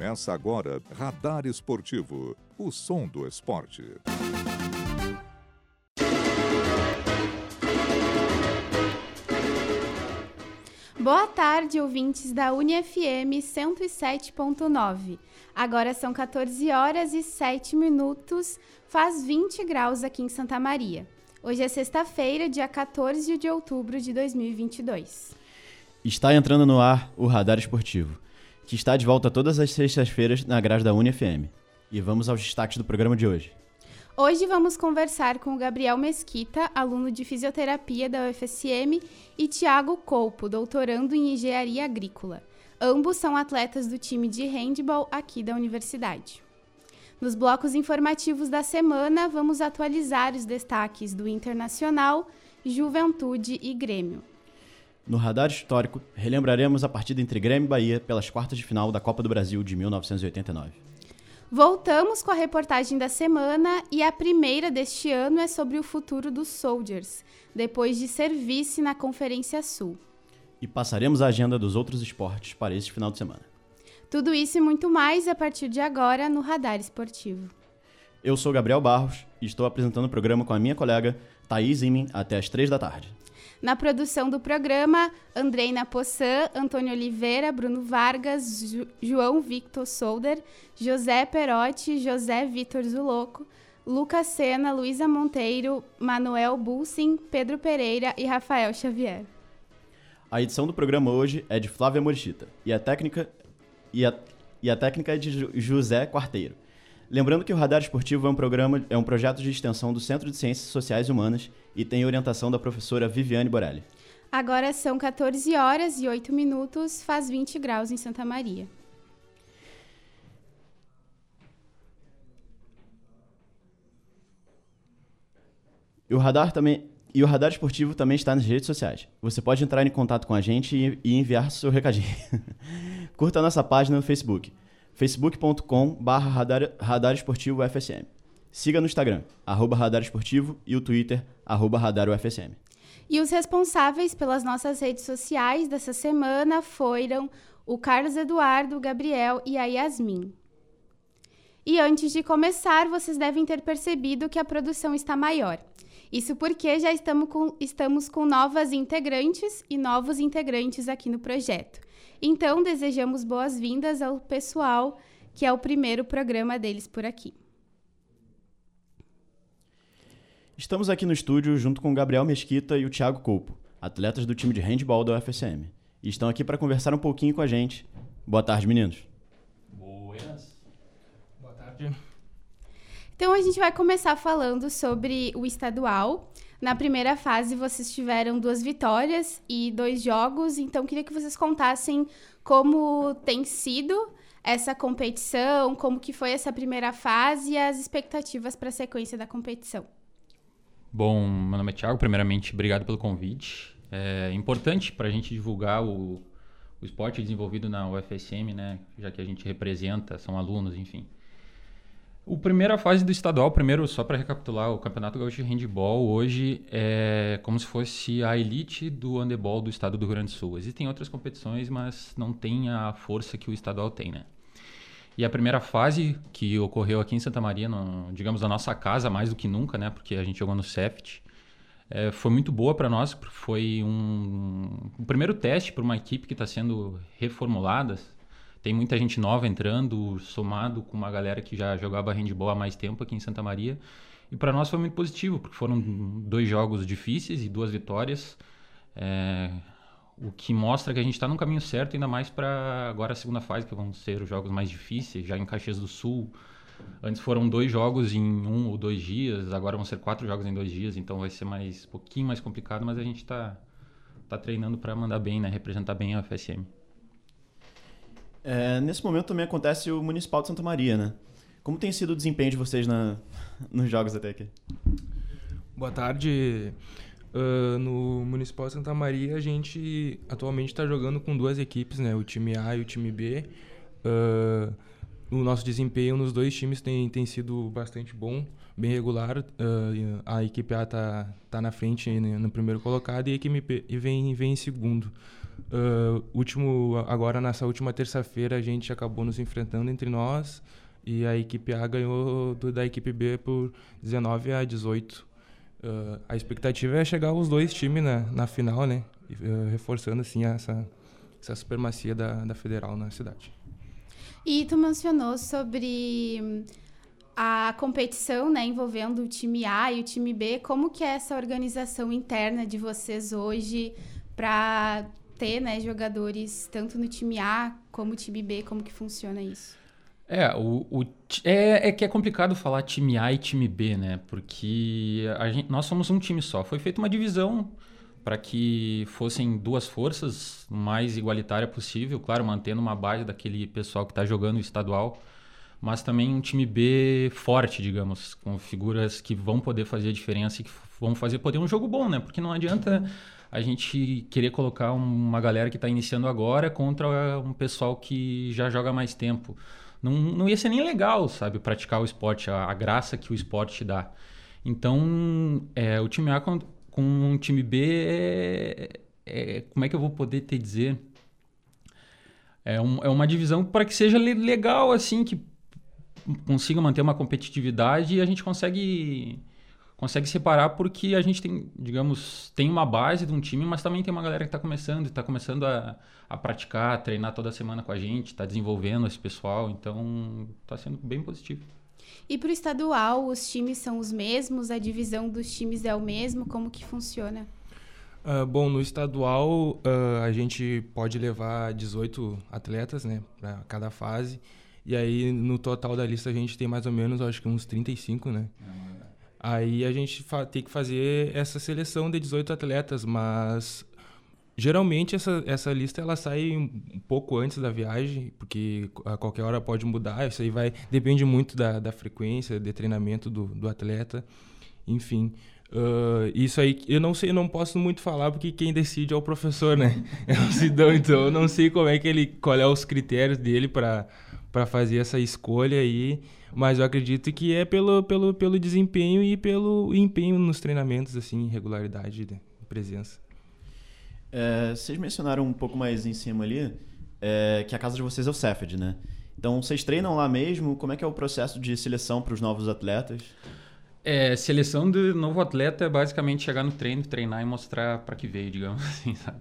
Começa agora Radar Esportivo, o som do esporte. Boa tarde, ouvintes da UniFM 107.9. Agora são 14 horas e 7 minutos, faz 20 graus aqui em Santa Maria. Hoje é sexta-feira, dia 14 de outubro de 2022. Está entrando no ar o Radar Esportivo, que está de volta todas as sextas-feiras na grade da UniFM. E vamos aos destaques do programa de hoje. Hoje vamos conversar com o Gabriel Mesquita, aluno de fisioterapia da UFSM, e Tiago Colpo, doutorando em engenharia agrícola. Ambos são atletas do time de handball aqui da universidade. Nos blocos informativos da semana, vamos atualizar os destaques do Internacional, Juventude e Grêmio. No radar histórico, relembraremos a partida entre Grêmio e Bahia pelas quartas de final da Copa do Brasil de 1989. Voltamos com a reportagem da semana e a primeira deste ano é sobre o futuro dos Soldiers, depois de serviço na Conferência Sul. E passaremos a agenda dos outros esportes para este final de semana. Tudo isso e muito mais a partir de agora no Radar Esportivo. Eu sou Gabriel Barros e estou apresentando o programa com a minha colega Thaís Imin até as três da tarde. Na produção do programa, Andreina Poçan, Antônio Oliveira, Bruno Vargas, João Victor Solder, José Perotti, José Vitor Zuloco, Lucas Sena, Luísa Monteiro, Manuel Bulsin, Pedro Pereira e Rafael Xavier. A edição do programa hoje é de Flávia Morichita e a técnica, e a, e a técnica é de José Quarteiro. Lembrando que o Radar Esportivo é um programa, é um projeto de extensão do Centro de Ciências Sociais e Humanas e tem orientação da professora Viviane Borelli. Agora são 14 horas e 8 minutos, faz 20 graus em Santa Maria. E o radar também e o Radar Esportivo também está nas redes sociais. Você pode entrar em contato com a gente e, e enviar seu recadinho. Curta a nossa página no Facebook facebook.com radar, radar esportivo UFSM. Siga no Instagram, arroba Radar Esportivo, e o Twitter, arroba Radar UFSM. E os responsáveis pelas nossas redes sociais dessa semana foram o Carlos Eduardo, o Gabriel e a Yasmin. E antes de começar, vocês devem ter percebido que a produção está maior. Isso porque já estamos com, estamos com novas integrantes e novos integrantes aqui no projeto. Então, desejamos boas-vindas ao pessoal, que é o primeiro programa deles por aqui. Estamos aqui no estúdio junto com o Gabriel Mesquita e o Thiago Coupo, atletas do time de handball da UFSM. E estão aqui para conversar um pouquinho com a gente. Boa tarde, meninos. Buenas. Boa tarde. Então a gente vai começar falando sobre o estadual. Na primeira fase, vocês tiveram duas vitórias e dois jogos, então queria que vocês contassem como tem sido essa competição, como que foi essa primeira fase e as expectativas para a sequência da competição. Bom, meu nome é Thiago, primeiramente obrigado pelo convite. É importante para a gente divulgar o, o esporte desenvolvido na UFSM, né? Já que a gente representa, são alunos, enfim. O primeira fase do estadual, primeiro, só para recapitular, o Campeonato Gaúcho de Handball hoje é como se fosse a elite do handebol do estado do Rio Grande do Sul. Existem outras competições, mas não tem a força que o estadual tem, né? E a primeira fase que ocorreu aqui em Santa Maria, no, digamos, na nossa casa, mais do que nunca, né? Porque a gente jogou no CEFT, é, foi muito boa para nós, foi um, um primeiro teste para uma equipe que está sendo reformulada, tem muita gente nova entrando, somado com uma galera que já jogava handball há mais tempo aqui em Santa Maria. E para nós foi muito positivo, porque foram dois jogos difíceis e duas vitórias. É, o que mostra que a gente está no caminho certo, ainda mais para agora a segunda fase, que vão ser os jogos mais difíceis, já em Caxias do Sul. Antes foram dois jogos em um ou dois dias, agora vão ser quatro jogos em dois dias, então vai ser mais um pouquinho mais complicado, mas a gente está tá treinando para mandar bem, né, representar bem a FSM. É, nesse momento também acontece o Municipal de Santa Maria, né? Como tem sido o desempenho de vocês na, nos jogos até aqui? Boa tarde. Uh, no Municipal de Santa Maria, a gente atualmente está jogando com duas equipes, né? O time A e o time B. Uh, o nosso desempenho nos dois times tem, tem sido bastante bom, bem regular. Uh, a equipe A está tá na frente no primeiro colocado e a equipe B vem, vem em segundo. Uh, último, agora, nessa última terça-feira, a gente acabou nos enfrentando entre nós e a equipe A ganhou do, da equipe B por 19 a 18. Uh, a expectativa é chegar os dois times na, na final, né? Uh, reforçando assim essa, essa supremacia da, da federal na cidade. E tu mencionou sobre a competição, né, envolvendo o time A e o time B. Como que é essa organização interna de vocês hoje para ter, né, jogadores tanto no time A como no time B? Como que funciona isso? É, o, o é, é, que é complicado falar time A e time B, né? Porque gente, nós somos um time só. Foi feita uma divisão para que fossem duas forças mais igualitária possível, claro, mantendo uma base daquele pessoal que está jogando estadual, mas também um time B forte, digamos, com figuras que vão poder fazer a diferença e que vão fazer poder um jogo bom, né? Porque não adianta a gente querer colocar uma galera que está iniciando agora contra um pessoal que já joga mais tempo não, não ia ser nem legal, sabe, praticar o esporte, a, a graça que o esporte dá. Então, é, o time A com, com um time B, é, é, como é que eu vou poder te dizer? É, um, é uma divisão para que seja legal, assim, que consiga manter uma competitividade e a gente consegue consegue separar porque a gente tem, digamos, tem uma base de um time, mas também tem uma galera que está começando, está começando a, a praticar, a treinar toda semana com a gente, está desenvolvendo esse pessoal, então está sendo bem positivo. E para o estadual, os times são os mesmos? A divisão dos times é o mesmo? Como que funciona? Uh, bom, no estadual uh, a gente pode levar 18 atletas, né, para cada fase. E aí no total da lista a gente tem mais ou menos, acho que uns 35, né? Uhum. Aí a gente tem que fazer essa seleção de 18 atletas, mas geralmente essa, essa lista ela sai um pouco antes da viagem, porque a qualquer hora pode mudar. Isso aí vai depende muito da, da frequência de treinamento do, do atleta, enfim. Uh, isso aí eu não sei, não posso muito falar porque quem decide é o professor, né? É o Sidão, então eu não sei como é que ele, qual é os critérios dele para para fazer essa escolha aí. Mas eu acredito que é pelo, pelo, pelo desempenho e pelo empenho nos treinamentos, assim, regularidade de presença. É, vocês mencionaram um pouco mais em cima ali é, que a casa de vocês é o Cefed, né? Então, vocês treinam lá mesmo? Como é que é o processo de seleção para os novos atletas? É, seleção do novo atleta é basicamente chegar no treino, treinar e mostrar para que veio, digamos assim, sabe?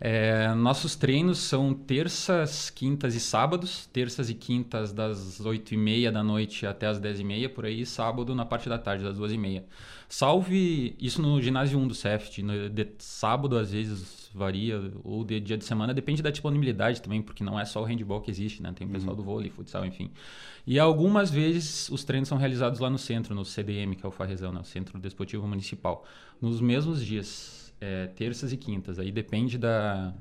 É, nossos treinos são terças, quintas e sábados. Terças e quintas das 8 e meia da noite até as 10 e meia, por aí. Sábado na parte da tarde, das 2 e meia. Salve isso no ginásio 1 do CEFT. No, de sábado, às vezes, varia. Ou de dia de semana. Depende da disponibilidade também, porque não é só o handball que existe, né? Tem o pessoal uhum. do vôlei, futsal, enfim. E algumas vezes os treinos são realizados lá no centro, no CDM, que é o Farrezão, né? o Centro Desportivo Municipal. Nos mesmos dias é, terças e quintas. Aí depende da,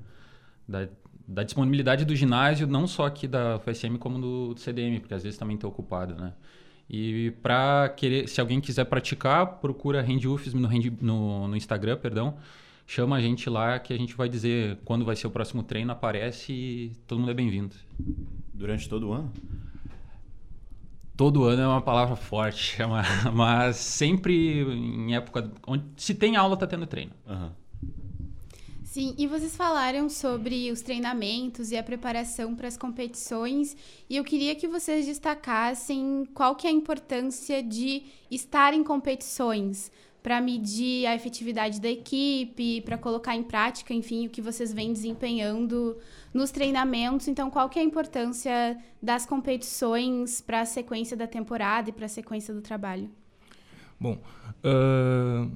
da, da, disponibilidade do ginásio, não só aqui da UFSM, como do, CDM, porque às vezes também está ocupado, né? E para querer, se alguém quiser praticar, procura Hand UFSM no, no, no, Instagram, perdão. Chama a gente lá que a gente vai dizer quando vai ser o próximo treino, aparece e todo mundo é bem-vindo. Durante todo o ano? Todo ano é uma palavra forte, é uma, mas sempre em época onde se tem aula tá tendo treino. Uhum. Sim, e vocês falaram sobre os treinamentos e a preparação para as competições, e eu queria que vocês destacassem qual que é a importância de estar em competições para medir a efetividade da equipe, para colocar em prática, enfim, o que vocês vêm desempenhando nos treinamentos. Então, qual que é a importância das competições para a sequência da temporada e para a sequência do trabalho? Bom, uh,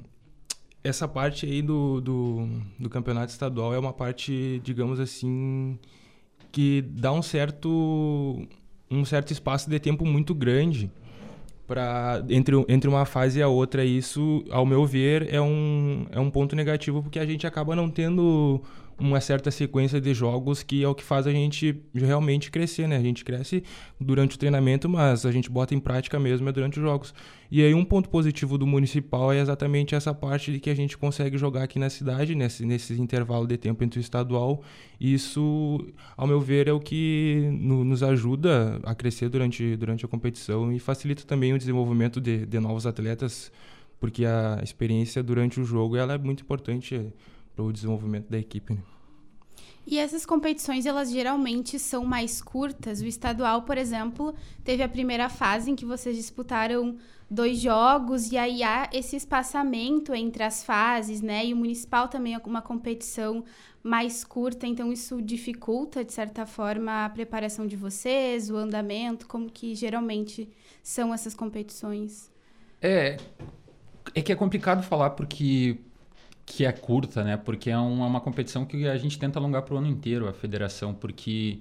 essa parte aí do, do, do campeonato estadual é uma parte, digamos assim, que dá um certo um certo espaço de tempo muito grande para entre, entre uma fase e a outra. Isso, ao meu ver, é um, é um ponto negativo porque a gente acaba não tendo uma certa sequência de jogos que é o que faz a gente realmente crescer, né? A gente cresce durante o treinamento, mas a gente bota em prática mesmo é durante os jogos. E aí um ponto positivo do municipal é exatamente essa parte de que a gente consegue jogar aqui na cidade, nesse, nesse intervalo de tempo entre o estadual. Isso, ao meu ver, é o que no, nos ajuda a crescer durante, durante a competição e facilita também o desenvolvimento de, de novos atletas, porque a experiência durante o jogo ela é muito importante para o desenvolvimento da equipe. Né? E essas competições, elas geralmente são mais curtas. O estadual, por exemplo, teve a primeira fase em que vocês disputaram dois jogos, e aí há esse espaçamento entre as fases, né? E o municipal também é uma competição mais curta, então isso dificulta, de certa forma, a preparação de vocês, o andamento, como que geralmente são essas competições? É, é que é complicado falar porque que é curta, né? Porque é uma, uma competição que a gente tenta alongar para o ano inteiro, a federação, porque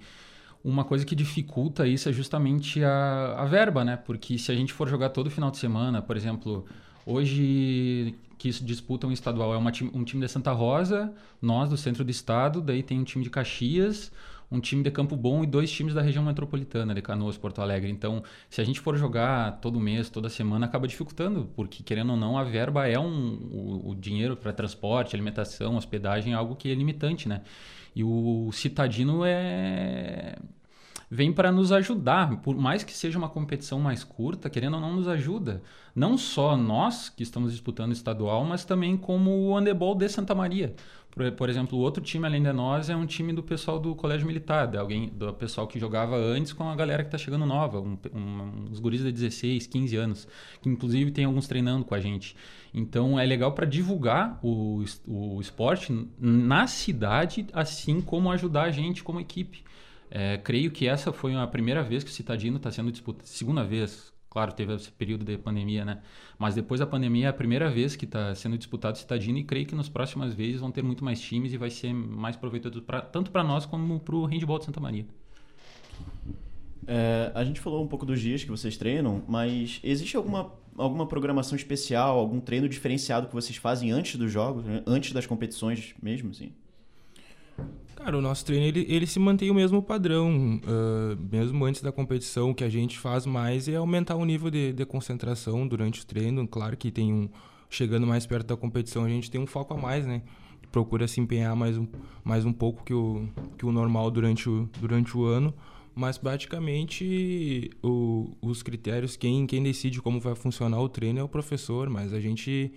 uma coisa que dificulta isso é justamente a, a verba, né? Porque se a gente for jogar todo final de semana, por exemplo, hoje que disputam um estadual é uma, um time de Santa Rosa, nós do centro do estado, daí tem um time de Caxias, um time de Campo Bom e dois times da região metropolitana de Canoas, Porto Alegre. Então, se a gente for jogar todo mês, toda semana, acaba dificultando, porque querendo ou não, a verba é um o, o dinheiro para transporte, alimentação, hospedagem, é algo que é limitante, né? E o citadino é vem para nos ajudar, por mais que seja uma competição mais curta, querendo ou não nos ajuda. Não só nós que estamos disputando estadual, mas também como o handebol de Santa Maria. Por, por, exemplo, o outro time além de nós é um time do pessoal do Colégio Militar, de alguém, do pessoal que jogava antes com a galera que está chegando nova, um, um, uns guris de 16, 15 anos, que inclusive tem alguns treinando com a gente. Então é legal para divulgar o, o esporte na cidade, assim como ajudar a gente como equipe. É, creio que essa foi a primeira vez que o Citadino está sendo disputado, segunda vez, Claro, teve esse período de pandemia, né? Mas depois da pandemia é a primeira vez que está sendo disputado Citadino e creio que nas próximas vezes vão ter muito mais times e vai ser mais proveitoso pra, tanto para nós como para o handball de Santa Maria. É, a gente falou um pouco dos dias que vocês treinam, mas existe alguma, alguma programação especial, algum treino diferenciado que vocês fazem antes dos jogos, né? antes das competições mesmo, assim? Cara, o nosso treino ele, ele se mantém o mesmo padrão, uh, mesmo antes da competição. O que a gente faz mais é aumentar o nível de, de concentração durante o treino. Claro que tem um. Chegando mais perto da competição, a gente tem um foco a mais, né? Procura se empenhar mais um, mais um pouco que o, que o normal durante o, durante o ano. Mas basicamente o, os critérios, quem, quem decide como vai funcionar o treino é o professor, mas a gente.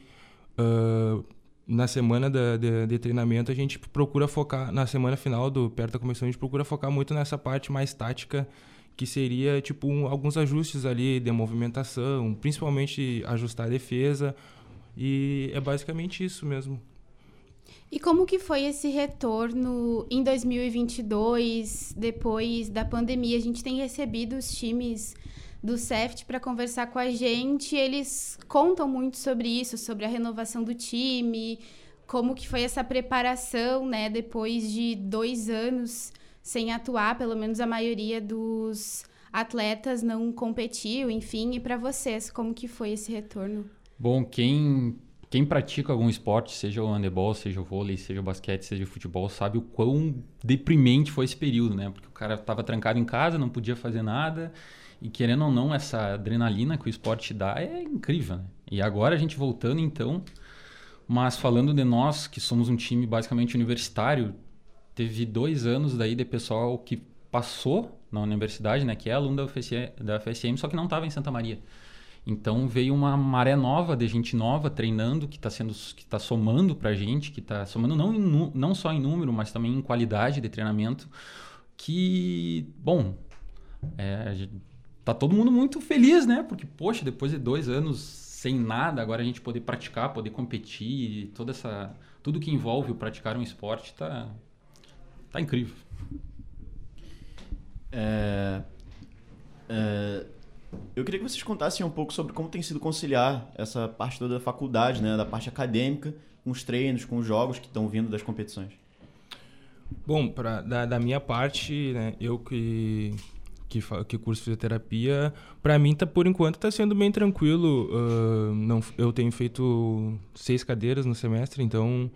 Uh, na semana da, de, de, treinamento a gente procura focar na semana final do perto da comissão a gente procura focar muito nessa parte mais tática que seria tipo um, alguns ajustes ali de movimentação principalmente ajustar a defesa e é basicamente isso mesmo. E como que foi esse retorno em 2022 depois da pandemia? A gente tem recebido os times do CEFT para conversar com a gente. Eles contam muito sobre isso, sobre a renovação do time, como que foi essa preparação, né? Depois de dois anos sem atuar, pelo menos a maioria dos atletas não competiu, enfim. E para vocês, como que foi esse retorno? Bom, quem quem pratica algum esporte, seja o handebol, seja o vôlei, seja o basquete, seja o futebol, sabe o quão deprimente foi esse período, né? Porque o cara estava trancado em casa, não podia fazer nada e querendo ou não, essa adrenalina que o esporte dá é incrível. Né? E agora a gente voltando então, mas falando de nós, que somos um time basicamente universitário, teve dois anos daí de pessoal que passou na universidade, né, que é aluno da, UFSM, da FSM, só que não estava em Santa Maria. Então veio uma maré nova de gente nova treinando que está sendo que está somando para a gente, que está somando não em, não só em número, mas também em qualidade de treinamento. Que bom, é, tá todo mundo muito feliz, né? Porque, poxa, depois de dois anos sem nada, agora a gente poder praticar, poder competir, toda essa. Tudo que envolve o praticar um esporte tá, tá incrível. É, é, eu queria que vocês contassem um pouco sobre como tem sido conciliar essa parte toda da faculdade, né, da parte acadêmica, com os treinos, com os jogos que estão vindo das competições. Bom, pra, da, da minha parte, né, eu que que, que curso fisioterapia, para mim tá por enquanto está sendo bem tranquilo. Uh, não, eu tenho feito seis cadeiras no semestre, então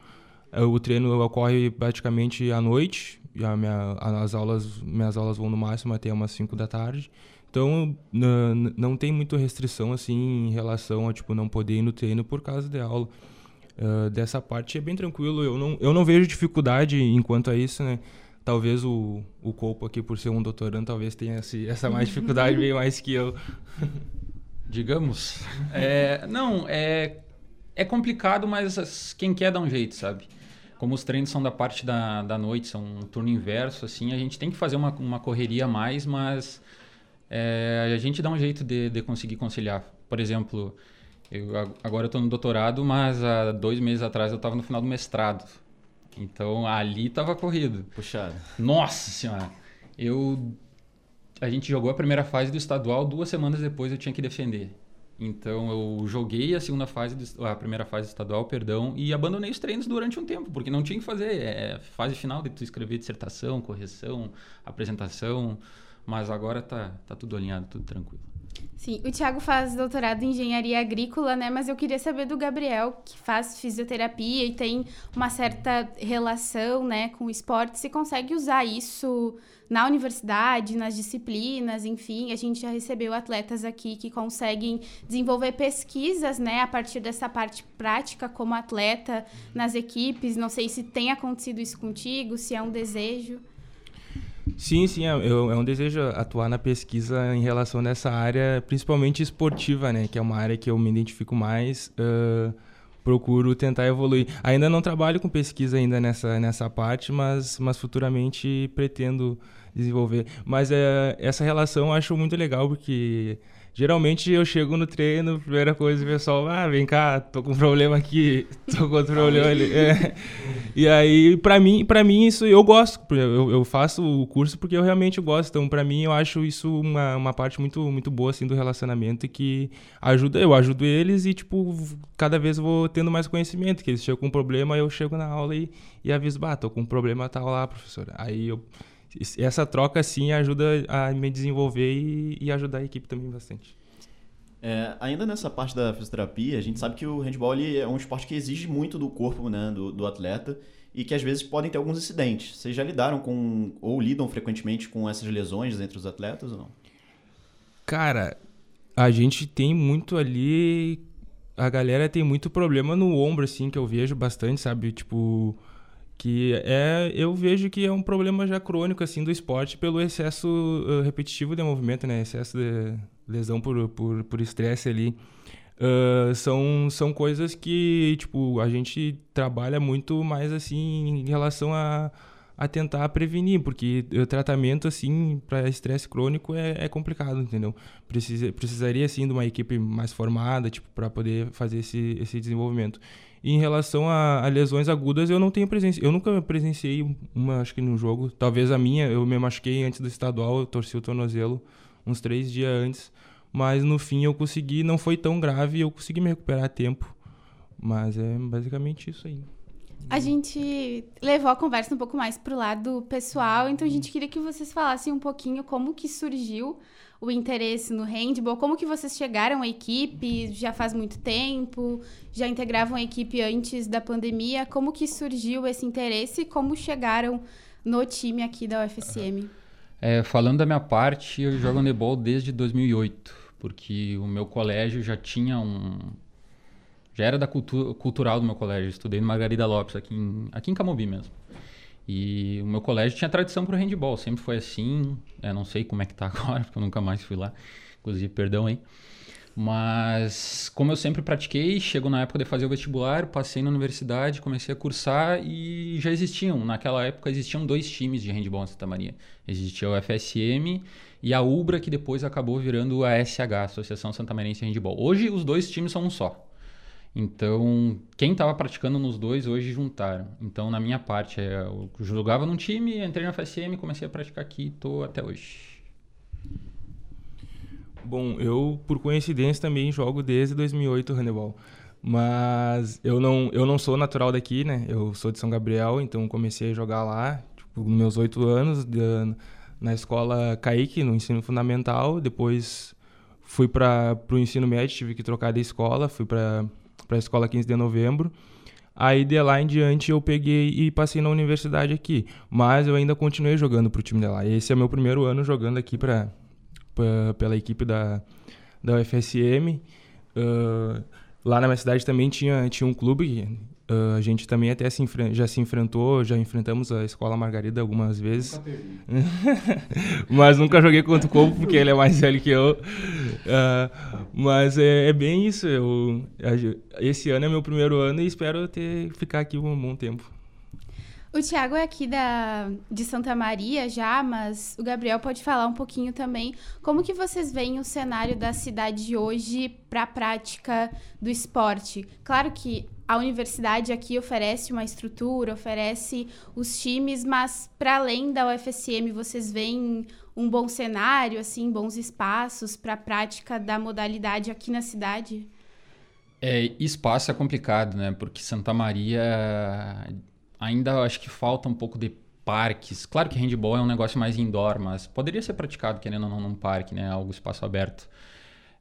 uh, o treino ocorre praticamente à noite. E a minha, as aulas, minhas aulas vão no máximo até umas 5 da tarde. Então não tem muita restrição assim em relação a tipo não poder ir no treino por causa de aula. Dessa parte é bem tranquilo. Eu não, eu não vejo dificuldade enquanto a isso, né? Talvez o, o Copo aqui, por ser um doutorando, talvez tenha esse, essa mais dificuldade bem mais que eu. Digamos. É, não, é, é complicado, mas quem quer dá um jeito, sabe? como os treinos são da parte da, da noite, são um turno inverso, assim, a gente tem que fazer uma, uma correria a mais, mas é, a gente dá um jeito de, de conseguir conciliar. Por exemplo, eu, agora eu estou no doutorado, mas há dois meses atrás eu estava no final do mestrado. Então ali estava corrido. Puxado. Nossa senhora! Eu a gente jogou a primeira fase do estadual, duas semanas depois eu tinha que defender. Então eu joguei a segunda fase, do, a primeira fase do estadual, perdão, e abandonei os treinos durante um tempo, porque não tinha que fazer. É fase final de tu escrever dissertação, correção, apresentação, mas agora tá, tá tudo alinhado, tudo tranquilo. Sim, o Thiago faz doutorado em engenharia agrícola, né? Mas eu queria saber do Gabriel, que faz fisioterapia e tem uma certa relação, né, com o esporte. Se consegue usar isso na universidade, nas disciplinas, enfim. A gente já recebeu atletas aqui que conseguem desenvolver pesquisas, né, a partir dessa parte prática como atleta nas equipes. Não sei se tem acontecido isso contigo, se é um desejo. Sim, sim, é, é, um desejo atuar na pesquisa em relação nessa área, principalmente esportiva, né? Que é uma área que eu me identifico mais. Uh, procuro tentar evoluir. Ainda não trabalho com pesquisa ainda nessa, nessa parte, mas, mas futuramente pretendo desenvolver. Mas é, essa relação eu acho muito legal, porque Geralmente eu chego no treino, primeira coisa, o pessoal, ah, vem cá, tô com um problema aqui, tô com outro problema ali. É. E aí, pra mim, pra mim, isso eu gosto. Eu, eu faço o curso porque eu realmente gosto. Então, pra mim, eu acho isso uma, uma parte muito, muito boa, assim, do relacionamento que ajuda, eu ajudo eles e, tipo, cada vez vou tendo mais conhecimento. Que eles chegam com um problema, eu chego na aula e, e aviso, bah, tô com um problema tal lá, professora. Aí eu essa troca, sim, ajuda a me desenvolver e, e ajudar a equipe também bastante. É, ainda nessa parte da fisioterapia, a gente sabe que o handball é um esporte que exige muito do corpo né, do, do atleta e que às vezes podem ter alguns incidentes. Vocês já lidaram com, ou lidam frequentemente com essas lesões entre os atletas ou não? Cara, a gente tem muito ali. A galera tem muito problema no ombro, assim, que eu vejo bastante, sabe? Tipo que é eu vejo que é um problema já crônico assim do esporte pelo excesso uh, repetitivo de movimento né excesso de lesão por por por estresse ali uh, são são coisas que tipo a gente trabalha muito mais assim em relação a a tentar prevenir, porque o tratamento, assim, para estresse crônico é, é, complicado, entendeu? Precisa, precisaria, assim, de uma equipe mais formada, tipo, para poder fazer esse, esse desenvolvimento. E em relação a, a, lesões agudas, eu não tenho presença. Eu nunca presenciei uma, acho que no jogo. Talvez a minha, eu me machuquei antes do estadual, eu torci o tornozelo uns três dias antes. Mas no fim eu consegui, não foi tão grave, eu consegui me recuperar a tempo. Mas é basicamente isso aí. A gente levou a conversa um pouco mais pro lado pessoal, então a gente queria que vocês falassem um pouquinho como que surgiu o interesse no handball? Como que vocês chegaram à equipe? Já faz muito tempo? Já integravam a equipe antes da pandemia? Como que surgiu esse interesse e como chegaram no time aqui da UFSM? É, falando da minha parte, eu jogo handebol desde 2008, porque o meu colégio já tinha um... Já era da cultura cultural do meu colégio. Estudei no Margarida Lopes, aqui em, aqui em Camobi mesmo. E o meu colégio tinha tradição para o handball, sempre foi assim. É, não sei como é que tá agora, porque eu nunca mais fui lá. Inclusive, perdão aí. Mas como eu sempre pratiquei, chegou na época de fazer o vestibular, passei na universidade, comecei a cursar e já existiam, naquela época existiam dois times de handball em Santa Maria. Existia o FSM e a UBRA, que depois acabou virando a SH, Associação Santa Maria de Handball. Hoje os dois times são um só. Então, quem estava praticando nos dois hoje juntaram. Então, na minha parte, é, eu jogava num time, entrei na FSM, comecei a praticar aqui e estou até hoje. Bom, eu, por coincidência, também jogo desde 2008 handebol. Mas eu não, eu não sou natural daqui, né? Eu sou de São Gabriel, então comecei a jogar lá, tipo, nos meus oito anos, de, na escola Kaique, no ensino fundamental. Depois fui para o ensino médio, tive que trocar de escola, fui para para a escola 15 de novembro. Aí de lá em diante eu peguei e passei na universidade aqui, mas eu ainda continuei jogando para o time de lá. Esse é meu primeiro ano jogando aqui para pela equipe da da UFSM. Uh, lá na minha cidade também tinha tinha um clube Uh, a gente também até se já se enfrentou, já enfrentamos a Escola Margarida algumas vezes. mas nunca joguei contra o Corpo, porque ele é mais velho que eu. Uh, mas é, é, bem isso. Eu, esse ano é meu primeiro ano e espero ter, ficar aqui um bom tempo. O Thiago é aqui da, de Santa Maria já, mas o Gabriel pode falar um pouquinho também. Como que vocês veem o cenário da cidade hoje para a prática do esporte? Claro que a universidade aqui oferece uma estrutura, oferece os times, mas para além da UFSM, vocês veem um bom cenário, assim, bons espaços para a prática da modalidade aqui na cidade? É, espaço é complicado, né? Porque Santa Maria ainda acho que falta um pouco de parques. Claro que handball é um negócio mais indoor, mas poderia ser praticado, querendo ou não, num parque, né? Algo espaço aberto.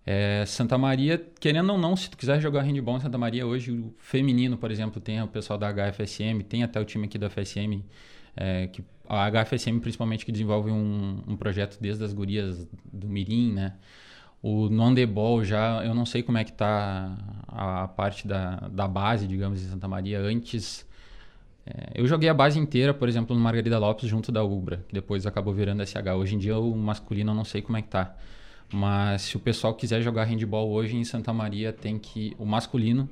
É, Santa Maria, querendo ou não, se tu quiser jogar handball em Santa Maria, hoje o feminino, por exemplo, tem o pessoal da HFSM, tem até o time aqui da FSM, é, que, a HFSM principalmente que desenvolve um, um, projeto desde as gurias do Mirim, né? O non-deball já, eu não sei como é que tá a, a parte da, da base, digamos, em Santa Maria. Antes, é, eu joguei a base inteira, por exemplo, no Margarida Lopes junto da Ubra, que depois acabou virando SH. Hoje em dia o masculino eu não sei como é que tá. Mas se o pessoal quiser jogar handball hoje em Santa Maria, tem que o masculino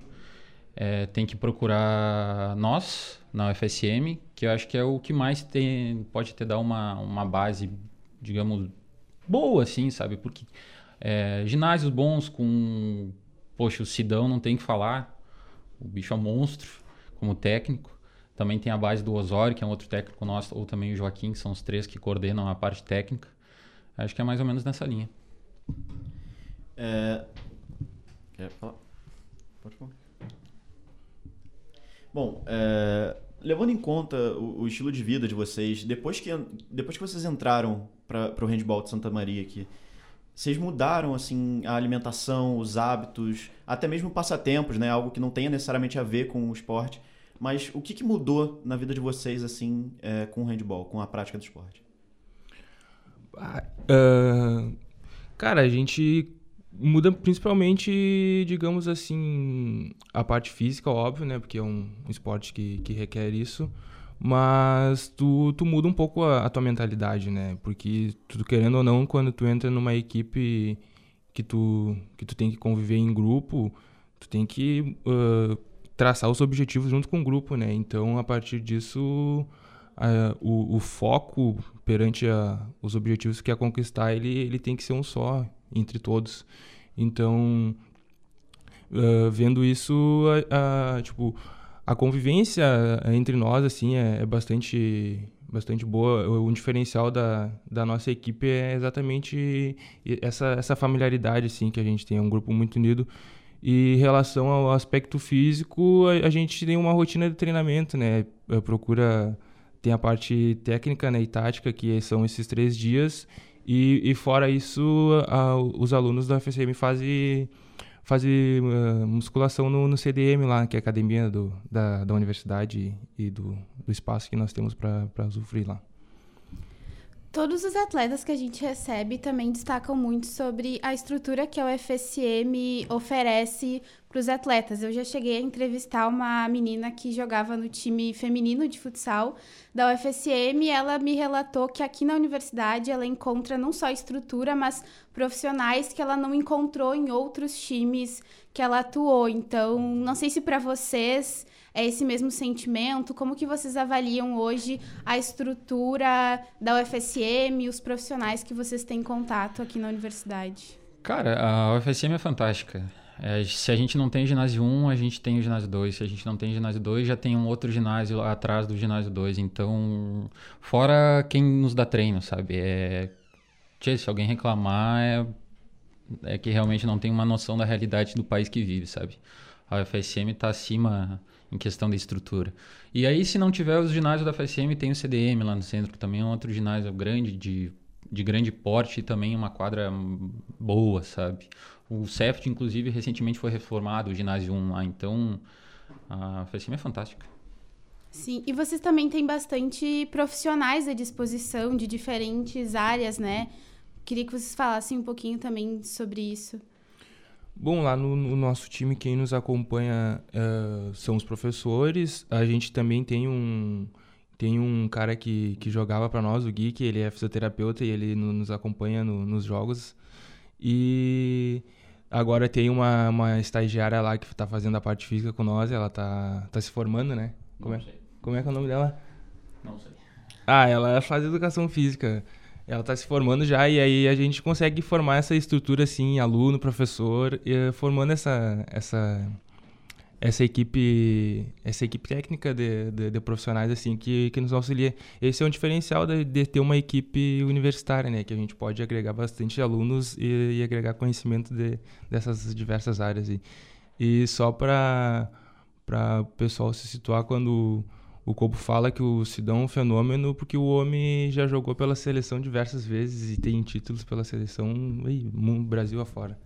é, tem que procurar nós na UFSM, que eu acho que é o que mais tem, pode ter dar uma, uma base, digamos, boa, assim, sabe? Porque é, ginásios bons com, poxa, o Sidão não tem que falar, o bicho é um monstro como técnico. Também tem a base do Osório, que é um outro técnico nosso, ou também o Joaquim, que são os três que coordenam a parte técnica. Acho que é mais ou menos nessa linha. É... Quer falar? Pode falar. Bom, é... levando em conta o, o, estilo de vida de vocês, depois que, depois que vocês entraram para o handball de Santa Maria aqui, vocês mudaram assim a alimentação, os hábitos, até mesmo passatempos, né? Algo que não tenha necessariamente a ver com o esporte. Mas o que, que mudou na vida de vocês, assim, é, com o handball, com a prática do esporte? Uh, cara, a gente muda principalmente, digamos assim, a parte física, óbvio, né? Porque é um, um esporte que, que requer isso. Mas tu, tu muda um pouco a, a, tua mentalidade, né? Porque tu querendo ou não, quando tu entra numa equipe que tu, que tu tem que conviver em grupo, tu tem que uh, traçar os objetivos junto com o grupo, né? Então, a partir disso, a, o, o, foco perante a, os objetivos que quer conquistar, ele, ele tem que ser um só entre todos. Então, uh, vendo isso, a, a, tipo, a convivência entre nós, assim, é, é bastante bastante boa. O diferencial da, da nossa equipe é exatamente essa, essa familiaridade assim que a gente tem, é um grupo muito unido e em relação ao aspecto físico, a, a, gente tem uma rotina de treinamento, né? Procura tem a parte técnica né, e tática, que são esses três dias, e, e fora isso, a, os alunos da FSM fazem, fazem uh, musculação no, no, CDM lá, que é a academia do, da, da universidade e do, do espaço que nós temos para usufruir lá. Todos os atletas que a gente recebe também destacam muito sobre a estrutura que a UFSM oferece para os atletas. Eu já cheguei a entrevistar uma menina que jogava no time feminino de futsal da UFSM ela me relatou que aqui na universidade ela encontra não só estrutura, mas profissionais que ela não encontrou em outros times que ela atuou. Então, não sei se para vocês é esse mesmo sentimento? Como que vocês avaliam hoje a estrutura da UFSM os profissionais que vocês têm contato aqui na universidade? Cara, a UFSM é fantástica. É, se a gente não tem ginásio 1, a gente tem o ginásio 2. Se a gente não tem ginásio 2, já tem um outro ginásio atrás do ginásio 2. Então, fora quem nos dá treino, sabe? É... Tchê, se alguém reclamar, é... é que realmente não tem uma noção da realidade do país que vive, sabe? A UFSM está acima em questão de estrutura. E aí, se não tiver os ginásios da FSM, tem o CDM lá no centro, que também é um outro ginásio grande, de, de grande porte e também uma quadra boa, sabe? O CEFT, inclusive, recentemente foi reformado, o ginásio 1 lá, então a FSM é fantástica. Sim, e vocês também têm bastante profissionais à disposição de diferentes áreas, né? Queria que vocês falassem um pouquinho também sobre isso. Bom, lá no, no, nosso time, quem nos acompanha uh, são os professores. A gente também tem um, tem um cara que, que jogava para nós, o que ele é fisioterapeuta e ele no, nos acompanha no, nos jogos. E agora tem uma, uma estagiária lá que está fazendo a parte física com nós, ela está tá se formando, né? Como é, como é que é o nome dela? Não sei. Ah, ela faz educação física. Ela está se formando já e aí a gente consegue formar essa estrutura assim, aluno, professor, e, formando essa, essa, essa equipe essa equipe técnica de, de, de, profissionais assim que, que nos auxilia. Esse é um diferencial de, de, ter uma equipe universitária, né? Que a gente pode agregar bastante alunos e, e agregar conhecimento de, dessas diversas áreas. E, e só para o pessoal se situar quando o Cobo fala que o Sidão é um fenômeno porque o homem já jogou pela seleção diversas vezes e tem títulos pela seleção aí, Brasil afora.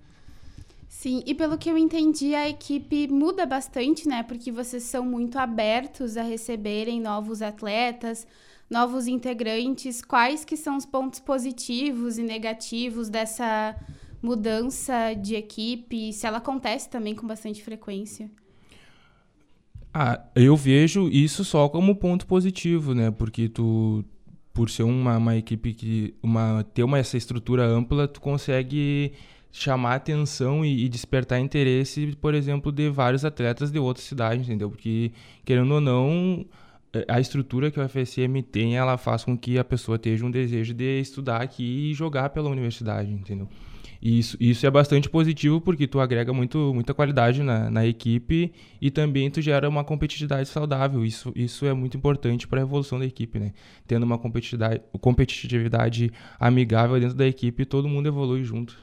Sim, e pelo que eu entendi, a equipe muda bastante, né? Porque vocês são muito abertos a receberem novos atletas, novos integrantes. Quais que são os pontos positivos e negativos dessa mudança de equipe? Se ela acontece também com bastante frequência? Ah, eu vejo isso só como ponto positivo, né? Porque tu, por ser uma, uma equipe que uma ter uma essa estrutura ampla, tu consegue chamar atenção e, e, despertar interesse, por exemplo, de vários atletas de outras cidades, entendeu? Porque querendo ou não, é, a estrutura que o FSM tem, ela faz com que a pessoa tenha um desejo de estudar aqui e jogar pela universidade, entendeu? E isso, isso é bastante positivo porque tu agrega muito, muita qualidade na, na equipe e também tu gera uma competitividade saudável. Isso, isso é muito importante para a evolução da equipe, né? Tendo uma competitividade, competitividade amigável dentro da equipe, todo mundo evolui junto.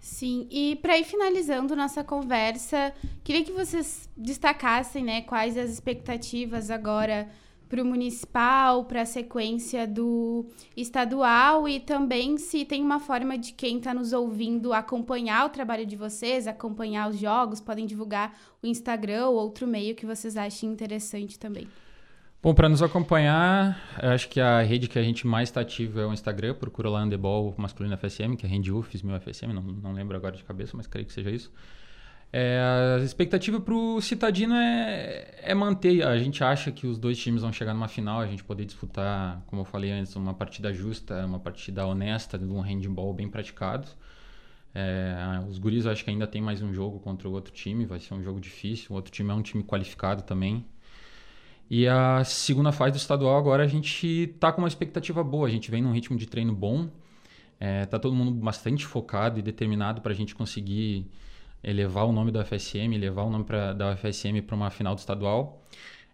Sim, e para ir finalizando nossa conversa, queria que vocês destacassem né, quais as expectativas agora para o municipal, para a sequência do estadual e também se tem uma forma de quem está nos ouvindo acompanhar o trabalho de vocês, acompanhar os jogos, podem divulgar o Instagram ou outro meio que vocês achem interessante também. Bom, para nos acompanhar, acho que a rede que a gente mais está ativo é o Instagram, procura lá Handebol Masculino FSM, que é Handufis, meu FSM, não, não lembro agora de cabeça, mas creio que seja isso. É, a expectativa para o Citadino é, é manter. A gente acha que os dois times vão chegar numa final, a gente poder disputar, como eu falei antes, uma partida justa, uma partida honesta, de um handball bem praticado. É, os guris acho que ainda tem mais um jogo contra o outro time, vai ser um jogo difícil. O outro time é um time qualificado também. E a segunda fase do estadual agora a gente tá com uma expectativa boa, a gente vem num ritmo de treino bom. É, tá todo mundo bastante focado e determinado para a gente conseguir elevar o nome da UFSM, levar o nome pra, da UFSM para uma final do estadual.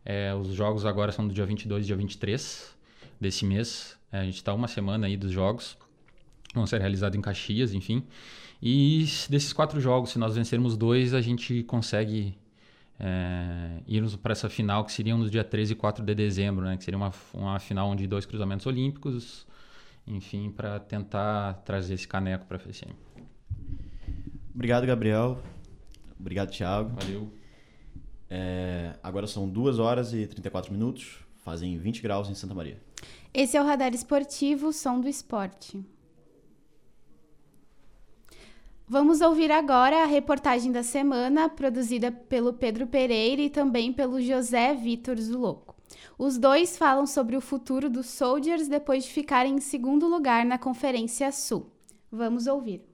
É, os jogos agora são do dia 22 e dia 23 desse mês. É, a gente está uma semana aí dos jogos. Vão ser realizados em Caxias, enfim. E desses quatro jogos, se nós vencermos dois, a gente consegue é, irmos para essa final, que seriam nos dia 13 e 4 de dezembro, né? Que seria uma, uma final onde dois cruzamentos olímpicos, enfim, para tentar trazer esse caneco para a FSM. Obrigado, Gabriel. Obrigado, Thiago. Valeu. É, agora são 2 horas e 34 minutos. Fazem 20 graus em Santa Maria. Esse é o Radar Esportivo, som do esporte. Vamos ouvir agora a reportagem da semana, produzida pelo Pedro Pereira e também pelo José Vitor Zuloco. Os dois falam sobre o futuro dos Soldiers depois de ficarem em segundo lugar na Conferência Sul. Vamos ouvir.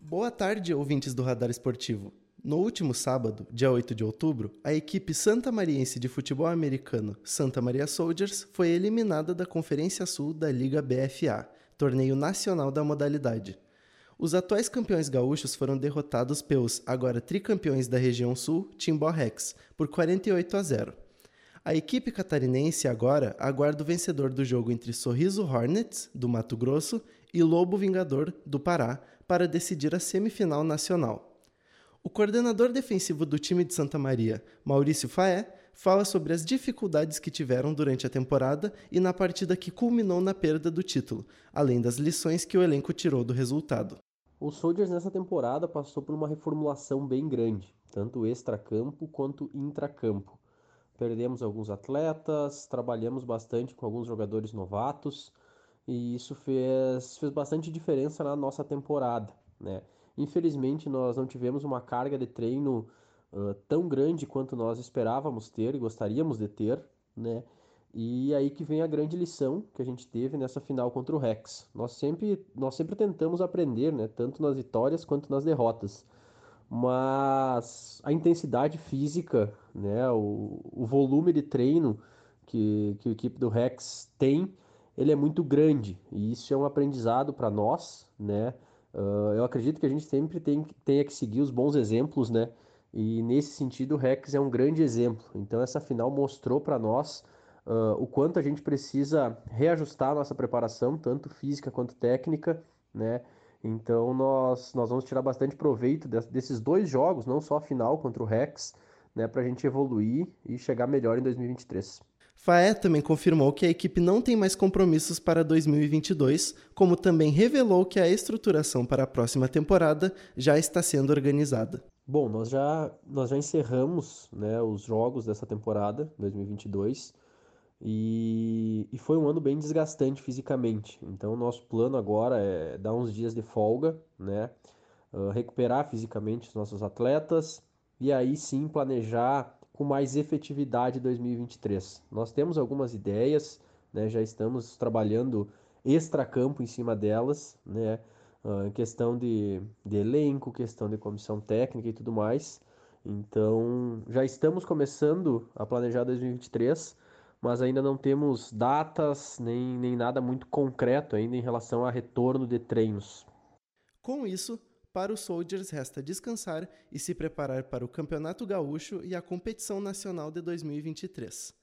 Boa tarde, ouvintes do Radar Esportivo. No último sábado, dia 8 de outubro, a equipe Santa Mariense de futebol americano Santa Maria Soldiers foi eliminada da Conferência Sul da Liga BFA, torneio nacional da modalidade. Os atuais campeões gaúchos foram derrotados pelos agora tricampeões da região sul, Timbó Rex, por 48 a 0. A equipe catarinense agora aguarda o vencedor do jogo entre Sorriso Hornets, do Mato Grosso, e Lobo Vingador, do Pará, para decidir a semifinal nacional. O coordenador defensivo do time de Santa Maria, Maurício Faé, fala sobre as dificuldades que tiveram durante a temporada e na partida que culminou na perda do título, além das lições que o elenco tirou do resultado. O Soldiers nessa temporada passou por uma reformulação bem grande, tanto extra-campo quanto intra-campo. Perdemos alguns atletas, trabalhamos bastante com alguns jogadores novatos, e isso fez, fez bastante diferença na nossa temporada. Né? Infelizmente, nós não tivemos uma carga de treino uh, tão grande quanto nós esperávamos ter e gostaríamos de ter. Né? E aí que vem a grande lição que a gente teve nessa final contra o Rex. Nós sempre, nós sempre tentamos aprender, né? tanto nas vitórias quanto nas derrotas. Mas a intensidade física, né? o, o volume de treino que, que a equipe do Rex tem, ele é muito grande e isso é um aprendizado para nós, né? Uh, eu acredito que a gente sempre tem, tenha que seguir os bons exemplos, né? E nesse sentido, o Rex é um grande exemplo. Então, essa final mostrou para nós uh, o quanto a gente precisa reajustar a nossa preparação, tanto física quanto técnica, né? Então, nós, nós vamos tirar bastante proveito desses dois jogos, não só a final contra o Rex, né? Para a gente evoluir e chegar melhor em 2023. Faé também confirmou que a equipe não tem mais compromissos para 2022, como também revelou que a estruturação para a próxima temporada já está sendo organizada. Bom, nós já, nós já encerramos né, os jogos dessa temporada, 2022, e, e foi um ano bem desgastante fisicamente. Então, nosso plano agora é dar uns dias de folga, né, uh, recuperar fisicamente os nossos atletas e aí sim planejar com mais efetividade 2023. Nós temos algumas ideias, né, já estamos trabalhando extra-campo em cima delas, né, uh, questão de, de elenco, questão de comissão técnica e tudo mais. Então, já estamos começando a planejar 2023, mas ainda não temos datas nem, nem nada muito concreto ainda em relação a retorno de treinos. Com isso, para os Soldiers resta descansar e se preparar para o Campeonato Gaúcho e a competição nacional de 2023.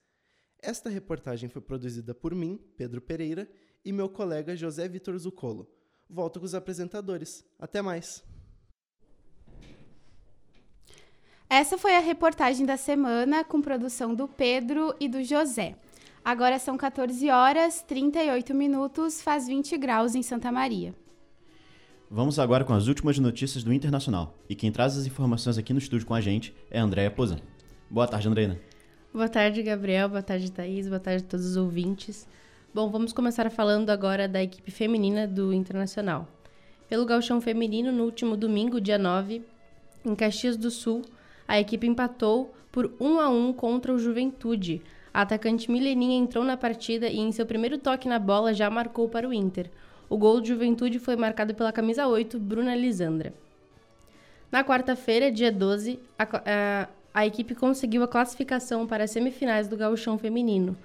Esta reportagem foi produzida por mim, Pedro Pereira, e meu colega José Vitor Zucolo. Volto com os apresentadores. Até mais! Essa foi a reportagem da semana com produção do Pedro e do José. Agora são 14 horas 38 minutos, faz 20 graus em Santa Maria. Vamos agora com as últimas notícias do Internacional. E quem traz as informações aqui no estúdio com a gente é a Andréia Pozan. Boa tarde, Andreina. Boa tarde, Gabriel. Boa tarde, Thaís. Boa tarde a todos os ouvintes. Bom, vamos começar falando agora da equipe feminina do Internacional. Pelo gauchão feminino, no último domingo, dia 9, em Caxias do Sul, a equipe empatou por 1 a 1 contra o Juventude. A atacante Mileninha entrou na partida e em seu primeiro toque na bola já marcou para o Inter. O gol de Juventude foi marcado pela camisa 8, Bruna Lisandra. Na quarta-feira, dia 12, a, a, a, equipe conseguiu a classificação para as semifinais do Gauchão Feminino.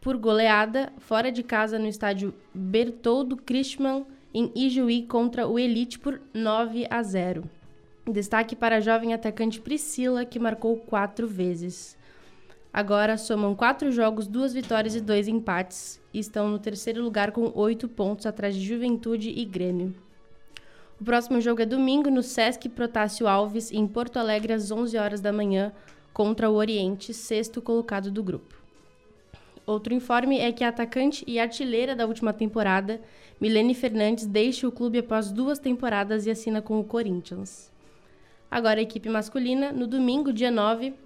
Por goleada, fora de casa no estádio Bertoldo Christmann, em Ijuí, contra o Elite por 9 a 0. Destaque para a jovem atacante Priscila, que marcou quatro vezes. Agora somam quatro jogos, duas vitórias e dois empates, e estão no terceiro lugar com oito pontos atrás de Juventude e Grêmio. O próximo jogo é domingo no Sesc Protásio Alves, em Porto Alegre, às 11 horas da manhã, contra o Oriente, sexto colocado do grupo. Outro informe é que a atacante e artilheira da última temporada, Milene Fernandes, deixa o clube após duas temporadas e assina com o Corinthians. Agora a equipe masculina, no domingo, dia 9,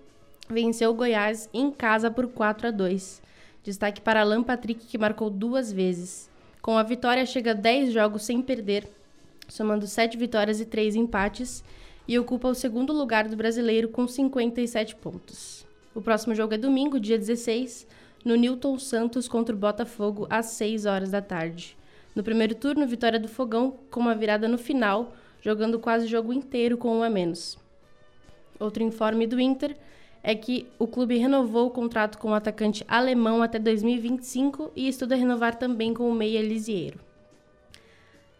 venceu o Goiás em casa por 4 a 2. Destaque para Alan Patrick, que marcou duas vezes. Com a vitória, chega a 10 jogos sem perder, somando 7 vitórias e 3 empates, e ocupa o segundo lugar do brasileiro com 57 pontos. O próximo jogo é domingo, dia 16, no Newton Santos contra o Botafogo, às 6 horas da tarde. No primeiro turno, vitória do Fogão, com uma virada no final, jogando quase o jogo inteiro com um a menos. Outro informe do Inter é que o clube renovou o contrato com o atacante alemão até 2025 e estuda renovar também com o meia Lisieiro.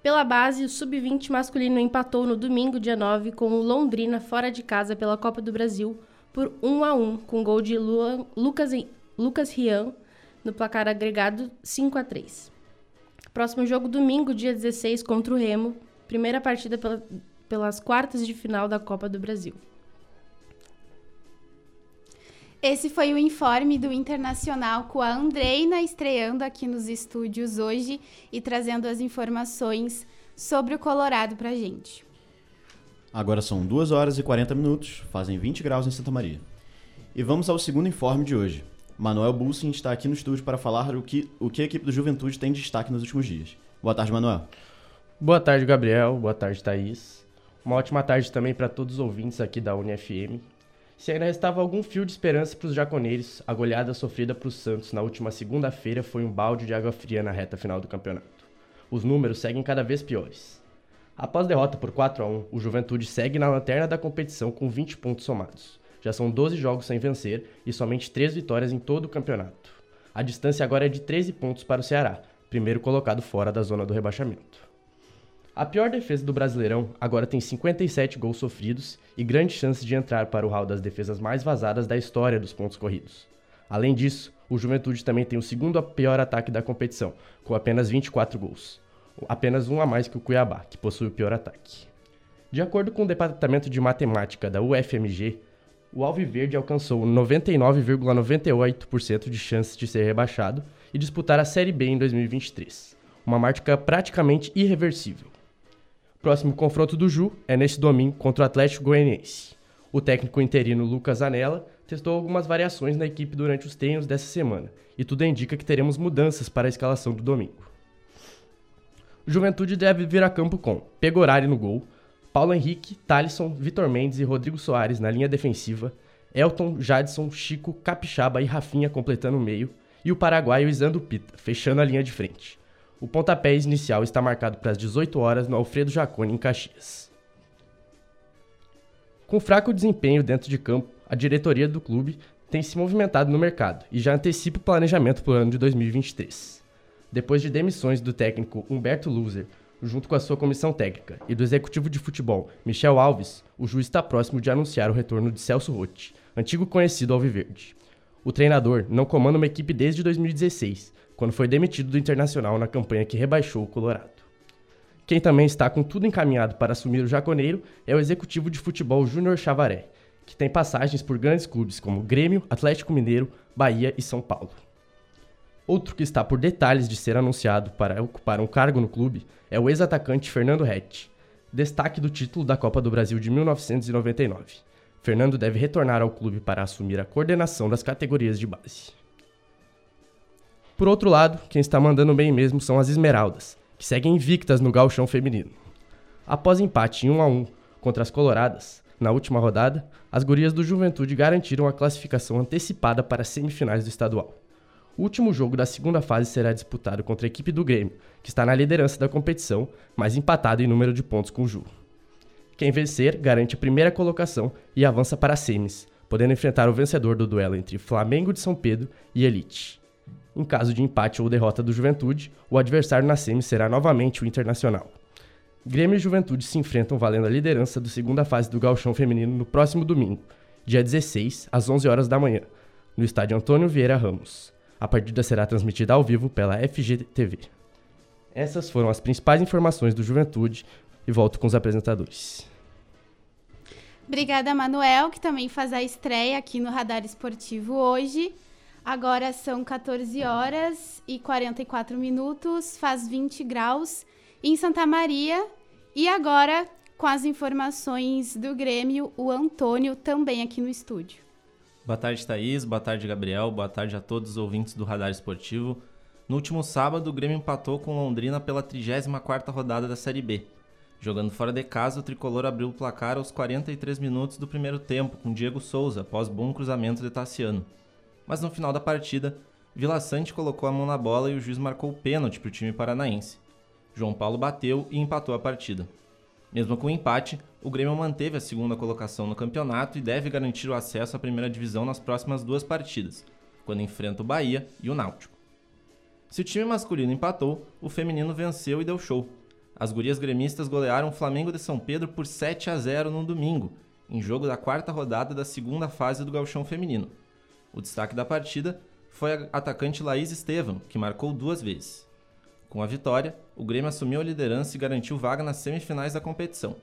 Pela base, o sub-20 masculino empatou no domingo, dia 9, com o Londrina fora de casa pela Copa do Brasil por 1 a 1, com gol de Luan, Lucas, Lucas Rian no placar agregado 5 a 3. Próximo jogo domingo, dia 16, contra o Remo, primeira partida pela, pelas quartas de final da Copa do Brasil. Esse foi o informe do Internacional com a Andreina estreando aqui nos estúdios hoje e trazendo as informações sobre o Colorado pra gente. Agora são 2 horas e 40 minutos, fazem 20 graus em Santa Maria. E vamos ao segundo informe de hoje. Manuel Bulsin está aqui no estúdio para falar o que, o que a equipe do Juventude tem de destaque nos últimos dias. Boa tarde, Manuel. Boa tarde, Gabriel. Boa tarde, Thaís. Uma ótima tarde também para todos os ouvintes aqui da UniFM. Se ainda restava algum fio de esperança para os jaconeiros, a goleada sofrida para o Santos na última segunda-feira foi um balde de água fria na reta final do campeonato. Os números seguem cada vez piores. Após derrota por 4 a 1, o Juventude segue na lanterna da competição com 20 pontos somados. Já são 12 jogos sem vencer e somente 3 vitórias em todo o campeonato. A distância agora é de 13 pontos para o Ceará, primeiro colocado fora da zona do rebaixamento. A pior defesa do Brasileirão agora tem 57 gols sofridos e grande chance de entrar para o hall das defesas mais vazadas da história dos pontos corridos. Além disso, o Juventude também tem o segundo pior ataque da competição, com apenas 24 gols. Apenas um a mais que o Cuiabá, que possui o pior ataque. De acordo com o Departamento de Matemática da UFMG, o Alviverde alcançou 99,98% de chances de ser rebaixado e disputar a Série B em 2023, uma marca praticamente irreversível. Próximo confronto do Ju é neste domingo contra o Atlético Goianiense. O técnico interino Lucas Anella testou algumas variações na equipe durante os treinos dessa semana, e tudo indica que teremos mudanças para a escalação do domingo. Juventude deve vir a campo com Pegorari no gol, Paulo Henrique, Thalisson, Vitor Mendes e Rodrigo Soares na linha defensiva, Elton, Jadson, Chico, Capixaba e Rafinha completando o meio, e o paraguaio Isando Pita, fechando a linha de frente. O pontapé inicial está marcado para as 18 horas no Alfredo Jaconi, em Caxias. Com fraco desempenho dentro de campo, a diretoria do clube tem se movimentado no mercado e já antecipa o planejamento para o ano de 2023. Depois de demissões do técnico Humberto Luzer, junto com a sua comissão técnica, e do executivo de futebol Michel Alves, o juiz está próximo de anunciar o retorno de Celso Rotti, antigo conhecido Alviverde. O treinador não comanda uma equipe desde 2016, quando foi demitido do Internacional na campanha que rebaixou o Colorado. Quem também está com tudo encaminhado para assumir o jaconeiro é o executivo de futebol Júnior Chavaré, que tem passagens por grandes clubes como Grêmio, Atlético Mineiro, Bahia e São Paulo. Outro que está por detalhes de ser anunciado para ocupar um cargo no clube é o ex-atacante Fernando Rett, destaque do título da Copa do Brasil de 1999. Fernando deve retornar ao clube para assumir a coordenação das categorias de base. Por outro lado, quem está mandando bem mesmo são as Esmeraldas, que seguem invictas no gauchão feminino. Após empate em 1 a 1 contra as Coloradas, na última rodada, as gurias do Juventude garantiram a classificação antecipada para as semifinais do estadual. O último jogo da segunda fase será disputado contra a equipe do Grêmio, que está na liderança da competição, mas empatado em número de pontos com o Ju. Quem vencer garante a primeira colocação e avança para as semis, podendo enfrentar o vencedor do duelo entre Flamengo de São Pedro e Elite. Em caso de empate ou derrota do Juventude, o adversário na semi será novamente o Internacional. Grêmio e Juventude se enfrentam valendo a liderança da segunda fase do Gauchão Feminino no próximo domingo, dia 16, às 11 horas da manhã, no estádio Antônio Vieira Ramos. A partida será transmitida ao vivo pela FGTV. Essas foram as principais informações do Juventude e volto com os apresentadores. Obrigada, Manuel, que também faz a estreia aqui no Radar Esportivo hoje. Agora são 14 horas e 44 minutos, faz 20 graus em Santa Maria. E agora, com as informações do Grêmio, o Antônio também aqui no estúdio. Boa tarde, Thaís. Boa tarde, Gabriel. Boa tarde a todos os ouvintes do Radar Esportivo. No último sábado, o Grêmio empatou com Londrina pela 34ª rodada da Série B. Jogando fora de casa, o tricolor abriu o placar aos 43 minutos do primeiro tempo, com Diego Souza, após bom cruzamento de Tassiano. Mas no final da partida, Vila Sante colocou a mão na bola e o juiz marcou o pênalti para o time paranaense. João Paulo bateu e empatou a partida. Mesmo com o empate, o Grêmio manteve a segunda colocação no campeonato e deve garantir o acesso à primeira divisão nas próximas duas partidas, quando enfrenta o Bahia e o Náutico. Se o time masculino empatou, o feminino venceu e deu show. As gurias gremistas golearam o Flamengo de São Pedro por 7 a 0 no domingo, em jogo da quarta rodada da segunda fase do Gauchão Feminino. O destaque da partida foi a atacante Laís Estevam, que marcou duas vezes. Com a vitória, o Grêmio assumiu a liderança e garantiu vaga nas semifinais da competição.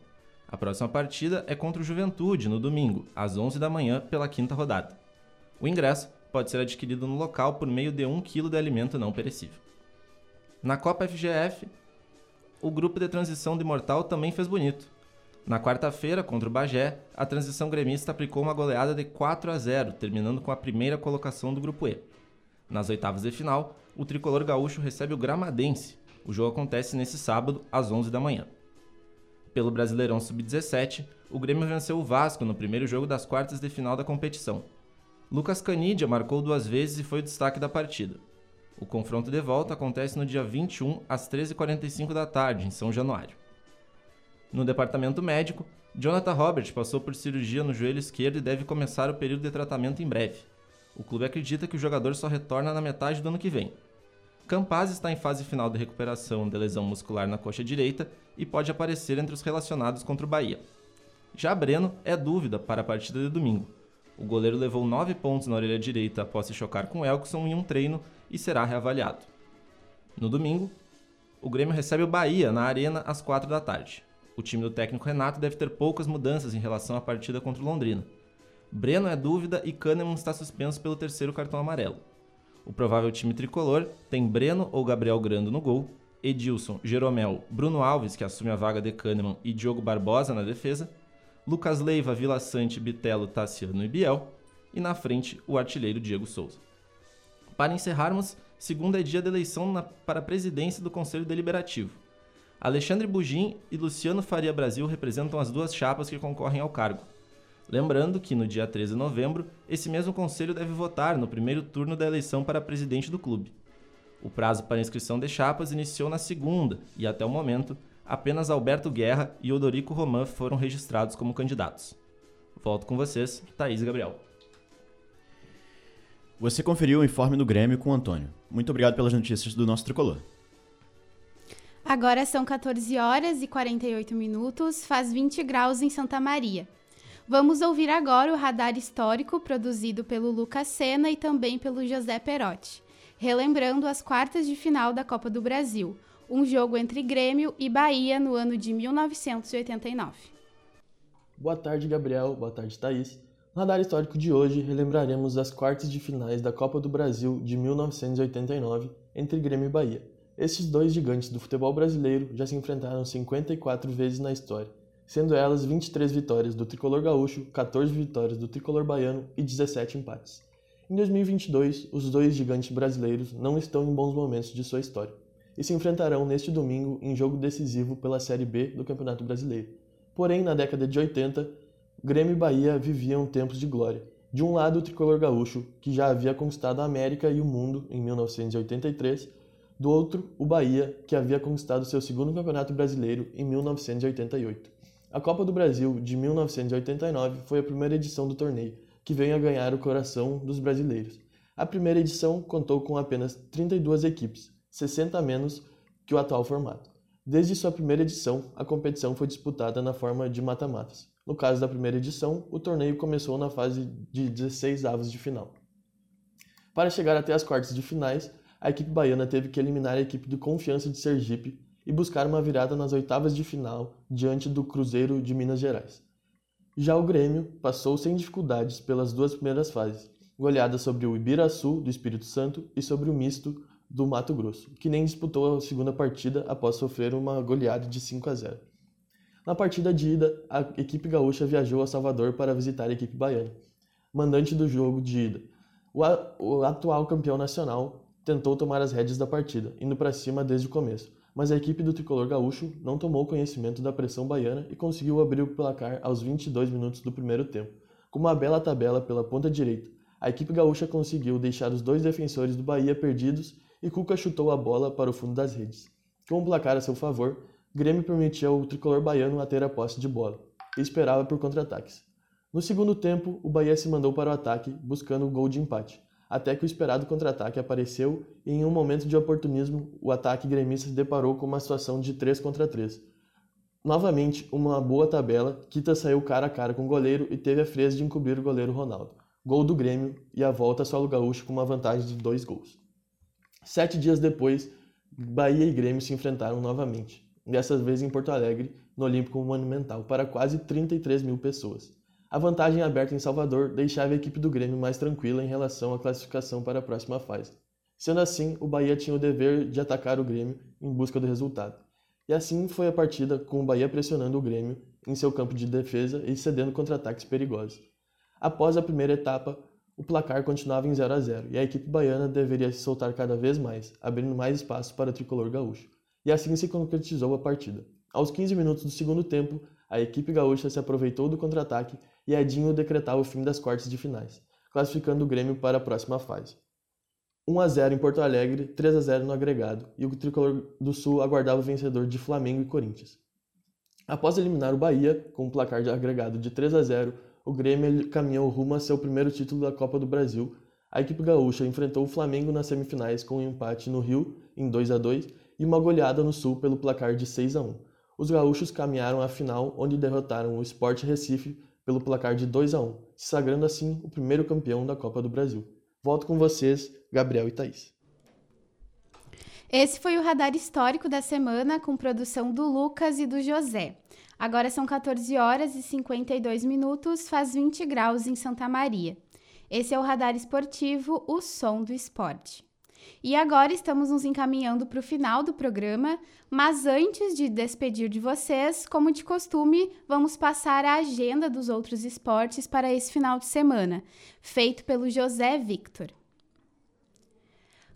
A próxima partida é contra o Juventude, no domingo, às 11 da manhã, pela quinta rodada. O ingresso pode ser adquirido no local por meio de 1 kg de alimento não perecível. Na Copa FGF, o grupo de transição de Mortal também fez bonito. Na quarta-feira, contra o Bagé, a transição gremista aplicou uma goleada de 4 a 0, terminando com a primeira colocação do grupo E. Nas oitavas de final, o tricolor gaúcho recebe o Gramadense. O jogo acontece nesse sábado, às 11 da manhã. Pelo Brasileirão Sub-17, o Grêmio venceu o Vasco no primeiro jogo das quartas de final da competição. Lucas Canidia marcou duas vezes e foi o destaque da partida. O confronto de volta acontece no dia 21, às 13h45 da tarde, em São Januário. No departamento médico, Jonathan Robert passou por cirurgia no joelho esquerdo e deve começar o período de tratamento em breve. O clube acredita que o jogador só retorna na metade do ano que vem. Campaz está em fase final de recuperação de lesão muscular na coxa direita e pode aparecer entre os relacionados contra o Bahia. Já Breno é dúvida para a partida de domingo. O goleiro levou 9 pontos na orelha direita após se chocar com Elkson em um treino e será reavaliado. No domingo, o Grêmio recebe o Bahia na Arena às 4 da tarde. O time do técnico Renato deve ter poucas mudanças em relação à partida contra o Londrina. Breno é dúvida e Kahneman está suspenso pelo terceiro cartão amarelo. O provável time tricolor tem Breno ou Gabriel Grando no gol, Edilson, Jeromel, Bruno Alves, que assume a vaga de Kahneman, e Diogo Barbosa na defesa, Lucas Leiva, Vila Sante, Bitelo, Tassiano e Biel, e na frente o artilheiro Diego Souza. Para encerrarmos, segunda é dia de eleição na, para a presidência do Conselho Deliberativo. Alexandre Bugin e Luciano Faria Brasil representam as duas chapas que concorrem ao cargo. Lembrando que no dia 13 de novembro, esse mesmo conselho deve votar no primeiro turno da eleição para presidente do clube. O prazo para inscrição de chapas iniciou na segunda e, até o momento, apenas Alberto Guerra e Odorico Roman foram registrados como candidatos. Volto com vocês, Thaís e Gabriel. Você conferiu o informe do Grêmio com o Antônio. Muito obrigado pelas notícias do nosso tricolor. Agora são 14 horas e 48 minutos, faz 20 graus em Santa Maria. Vamos ouvir agora o radar histórico produzido pelo Lucas Sena e também pelo José Perotti, relembrando as quartas de final da Copa do Brasil, um jogo entre Grêmio e Bahia no ano de 1989. Boa tarde, Gabriel. Boa tarde, Thaís. No radar histórico de hoje, relembraremos as quartas de finais da Copa do Brasil de 1989 entre Grêmio e Bahia. Estes dois gigantes do futebol brasileiro já se enfrentaram 54 vezes na história, sendo elas 23 vitórias do tricolor gaúcho, 14 vitórias do tricolor baiano e 17 empates. Em 2022, os dois gigantes brasileiros não estão em bons momentos de sua história e se enfrentarão neste domingo em jogo decisivo pela Série B do Campeonato Brasileiro. Porém, na década de 80, Grêmio e Bahia viviam tempos de glória. De um lado, o tricolor gaúcho, que já havia conquistado a América e o mundo em 1983, do outro, o Bahia, que havia conquistado seu segundo Campeonato Brasileiro em 1988. A Copa do Brasil de 1989 foi a primeira edição do torneio, que veio a ganhar o coração dos brasileiros. A primeira edição contou com apenas 32 equipes, 60 a menos que o atual formato. Desde sua primeira edição, a competição foi disputada na forma de mata-matas. No caso da primeira edição, o torneio começou na fase de 16 avos de final. Para chegar até as quartas de finais, a equipe baiana teve que eliminar a equipe do Confiança de Sergipe e buscar uma virada nas oitavas de final diante do Cruzeiro de Minas Gerais. Já o Grêmio passou sem dificuldades pelas duas primeiras fases, goleada sobre o Ibiraçu do Espírito Santo e sobre o Misto do Mato Grosso, que nem disputou a segunda partida após sofrer uma goleada de 5 a 0. Na partida de ida, a equipe gaúcha viajou a Salvador para visitar a equipe baiana, mandante do jogo de ida. O, atual campeão nacional tentou tomar as rédeas da partida, indo para cima desde o começo, mas a equipe do tricolor gaúcho não tomou conhecimento da pressão baiana e conseguiu abrir o placar aos 22 minutos do primeiro tempo. Com uma bela tabela pela ponta direita, a equipe gaúcha conseguiu deixar os dois defensores do Bahia perdidos e Cuca chutou a bola para o fundo das redes. Com o placar a seu favor, Grêmio permitia ao tricolor baiano a ter a posse de bola e esperava por contra-ataques. No segundo tempo, o Bahia se mandou para o ataque, buscando o gol de empate até que o esperado contra-ataque apareceu e em um momento de oportunismo, o ataque gremista se deparou com uma situação de 3 contra 3. Novamente, uma boa tabela, Kita saiu cara a cara com o goleiro e teve a freza de encobrir o goleiro Ronaldo. Gol do Grêmio e a volta a solo gaúcho com uma vantagem de dois gols. Sete dias depois, Bahia e Grêmio se enfrentaram novamente, dessa vez em Porto Alegre, no Olímpico Monumental, para quase 33 mil pessoas. A vantagem aberta em Salvador deixava a equipe do Grêmio mais tranquila em relação à classificação para a próxima fase. Sendo assim, o Bahia tinha o dever de atacar o Grêmio em busca do resultado. E assim foi a partida, com o Bahia pressionando o Grêmio em seu campo de defesa e cedendo contra-ataques perigosos. Após a primeira etapa, o placar continuava em 0 a 0 e a equipe baiana deveria se soltar cada vez mais, abrindo mais espaço para o tricolor gaúcho. E assim se concretizou a partida. Aos 15 minutos do segundo tempo, a equipe gaúcha se aproveitou do contra-ataque e Edinho decretava o fim das quartas de finais, classificando o Grêmio para a próxima fase. 1 a 0 em Porto Alegre, 3 a 0 no agregado, e o tricolor do Sul aguardava o vencedor de Flamengo e Corinthians. Após eliminar o Bahia, com um placar de agregado de 3 a 0, o Grêmio caminhou rumo a seu primeiro título da Copa do Brasil. A equipe gaúcha enfrentou o Flamengo nas semifinais com um empate no Rio, em 2 a 2 e uma goleada no Sul pelo placar de 6 a 1. Os gaúchos caminharam à final, onde derrotaram o Sport Recife pelo placar de 2 a 1, se sagrando assim o primeiro campeão da Copa do Brasil. Volto com vocês, Gabriel e Thaís. Esse foi o radar histórico da semana com produção do Lucas e do José. Agora são 14 horas e 52 minutos, faz 20 graus em Santa Maria. Esse é o radar esportivo, o som do esporte. E agora estamos nos encaminhando para o final do programa, mas antes de despedir de vocês, como de costume, vamos passar a agenda dos outros esportes para esse final de semana, feito pelo José Victor.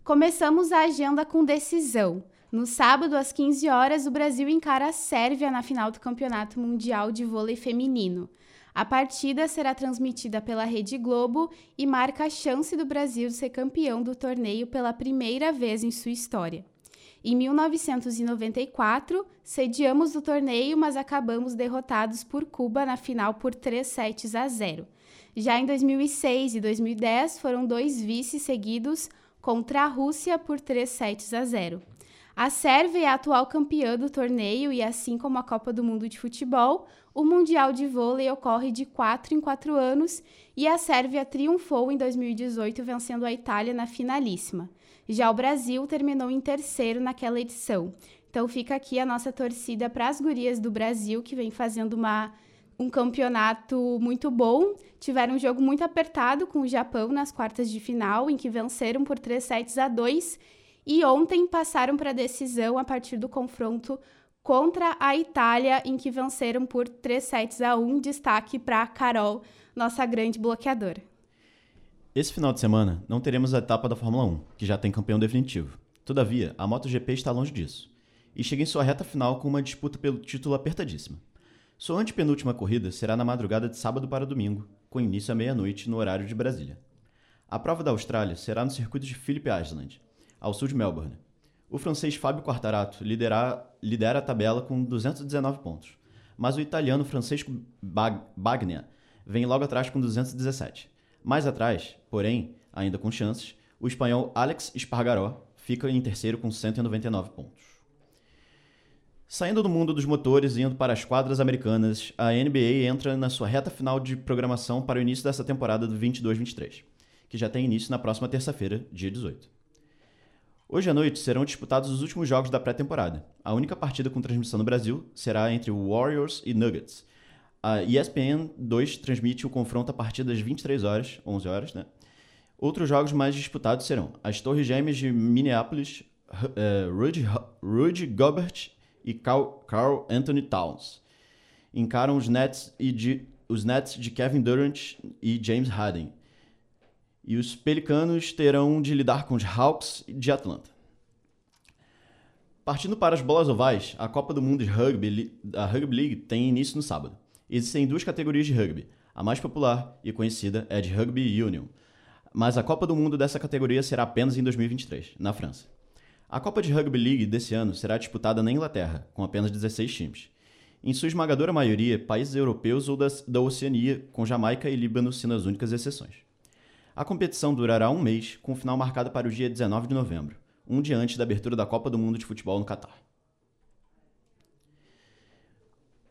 Começamos a agenda com decisão. No sábado, às 15 horas, o Brasil encara a Sérvia na final do Campeonato Mundial de Vôlei Feminino. A partida será transmitida pela Rede Globo e marca a chance do Brasil ser campeão do torneio pela primeira vez em sua história. Em 1994, sediamos o torneio, mas acabamos derrotados por Cuba na final por 3 sets a 0. Já em 2006 e 2010, foram dois vices seguidos contra a Rússia por 3 sets a 0. A Sérvia é a atual campeã do torneio e, assim como a Copa do Mundo de Futebol, o Mundial de Vôlei ocorre de 4 em 4 anos e a Sérvia triunfou em 2018, vencendo a Itália na finalíssima. Já o Brasil terminou em terceiro naquela edição. Então fica aqui a nossa torcida para as gurias do Brasil, que vem fazendo uma, um campeonato muito bom. Tiveram um jogo muito apertado com o Japão nas quartas de final, em que venceram por 3 sets a 2 e ontem passaram para a decisão a partir do confronto contra a Itália, em que venceram por 3 sets a 1. Destaque para Carol, nossa grande bloqueadora. Esse final de semana não teremos a etapa da Fórmula 1, que já tem campeão definitivo. Todavia, a MotoGP está longe disso e chega em sua reta final com uma disputa pelo título apertadíssima. Sua antepenúltima corrida será na madrugada de sábado para domingo, com início à meia-noite no horário de Brasília. A prova da Austrália será no circuito de Phillip Island, ao sul de Melbourne. O francês Fábio Quartarato lidera, lidera a tabela com 219 pontos, mas o italiano Francesco Bag, Bagnia vem logo atrás com 217. Mais atrás, porém, ainda com chances, o espanhol Alex Espargaró fica em terceiro com 199 pontos. Saindo do mundo dos motores e indo para as quadras americanas, a NBA entra na sua reta final de programação para o início dessa temporada do 22-23, que já tem início na próxima terça-feira, dia 18. Hoje à noite serão disputados os últimos jogos da pré-temporada. A única partida com transmissão no Brasil será entre Warriors e Nuggets. A ESPN 2 transmite o confronto a partir das 23 horas, 11 horas, né? Outros jogos mais disputados serão as Torres Gêmeas de Minneapolis, uh, Rudy, Rudy Gobert e Carl Anthony Towns. Encaram os Nets, e de, os Nets de Kevin Durant e James Harden. E os Pelicanos terão de lidar com os Hawks de Atlanta. Partindo para as bolas ovais, a Copa do Mundo de Rugby, a Rugby League tem início no sábado. Existem duas categorias de rugby. A mais popular e conhecida é de Rugby Union, mas a Copa do Mundo dessa categoria será apenas em 2023, na França. A Copa de Rugby League desse ano será disputada na Inglaterra, com apenas 16 times. Em sua esmagadora maioria, países europeus ou da, da Oceania, com Jamaica e Líbano sendo as únicas exceções. A competição durará um mês, com o final marcado para o dia 19 de novembro, um dia antes da abertura da Copa do Mundo de Futebol no Catar.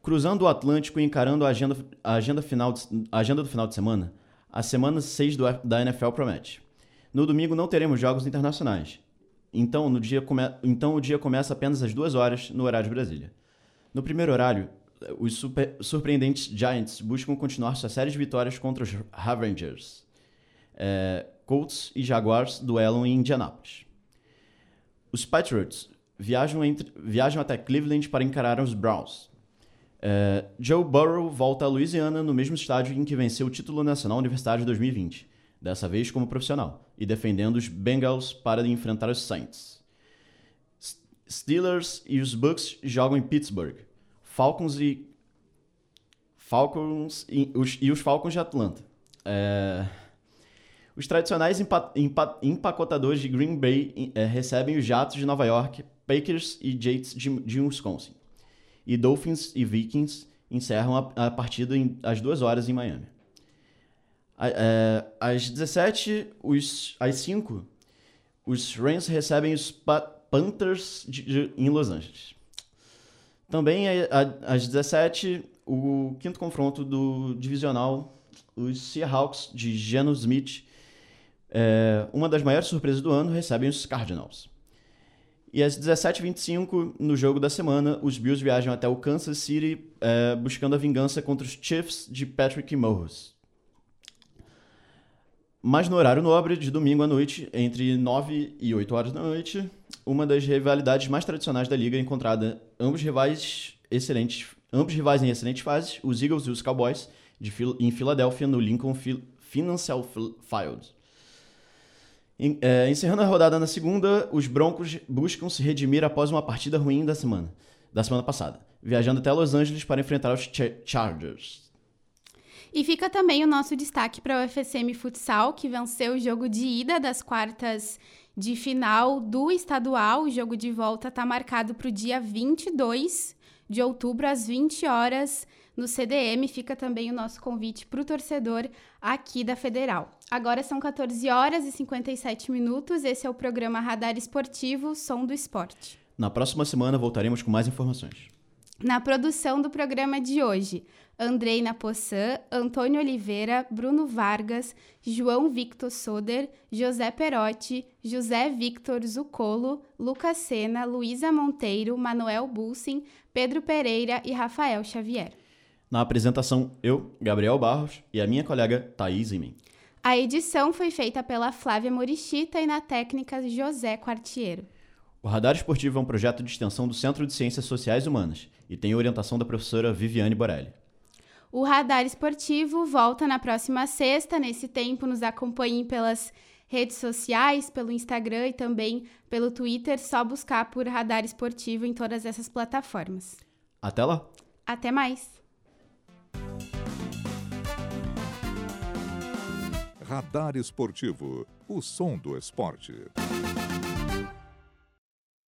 Cruzando o Atlântico e encarando a agenda, a agenda, final de, a agenda do final de semana, a semana 6 do, da NFL promete. No domingo não teremos jogos internacionais, então, no dia come... então o dia começa apenas às duas horas no horário de Brasília. No primeiro horário, os super... surpreendentes Giants buscam continuar sua série de vitórias contra os Avengers. É... Colts e Jaguars duelam em Indianápolis. Os Patriots viajam, entre... viajam até Cleveland para encarar os Browns. É... Joe Burrow volta a Louisiana no mesmo estádio em que venceu o título nacional universitário de 2020 dessa vez como profissional, e defendendo os Bengals para enfrentar os Saints. Steelers e os Bucks jogam em Pittsburgh. Falcons e Falcons e os, e os Falcons de Atlanta. É... Os tradicionais empa empa empacotadores de Green Bay é, recebem os Jatos de Nova York, Packers e Jets de, de Wisconsin. e Dolphins e Vikings encerram a, a partida em, às 2 horas em Miami. É, às 17, os, às 5, os Rams recebem os pa Panthers de, de, em Los Angeles. Também às 17, o quinto confronto do divisional, os Seahawks de Geno Smith, é, uma das maiores surpresas do ano, recebem os Cardinals. E às 17h25, no jogo da semana, os Bills viajam até o Kansas City é, buscando a vingança contra os Chiefs de Patrick Mahomes. Mas no horário nobre, de domingo à noite, entre 9 e 8 horas da noite, uma das rivalidades mais tradicionais da liga encontrada ambos rivais excelentes, ambos rivais em excelentes fases, os Eagles e os Cowboys, de, em Filadélfia, no Lincoln Financial Field. É, encerrando a rodada na segunda, os Broncos buscam se redimir após uma partida ruim da semana, da semana passada, viajando até Los Angeles para enfrentar os Ch Chargers. E fica também o nosso destaque para o FSM Futsal, que venceu o jogo de ida das quartas de final do estadual. O jogo de volta está marcado para o dia 22 de outubro, às 20 horas, no CDM. Fica também o nosso convite para o torcedor aqui da Federal. Agora são 14 horas e 57 minutos. Esse é o programa Radar Esportivo, Som do Esporte. Na próxima semana voltaremos com mais informações. Na produção do programa de hoje, Andreina Poçan, Antônio Oliveira, Bruno Vargas, João Victor Soder, José Perotti, José Victor Zucolo, Lucas Sena, Luísa Monteiro, Manuel Bulsin, Pedro Pereira e Rafael Xavier. Na apresentação, eu, Gabriel Barros, e a minha colega Thaís Imen. A edição foi feita pela Flávia Morichita e na técnica José Quartiero. O Radar Esportivo é um projeto de extensão do Centro de Ciências Sociais Humanas e tem orientação da professora Viviane Borelli. O Radar Esportivo volta na próxima sexta. Nesse tempo, nos acompanhem pelas redes sociais, pelo Instagram e também pelo Twitter. Só buscar por Radar Esportivo em todas essas plataformas. Até lá! Até mais! Radar Esportivo o som do esporte.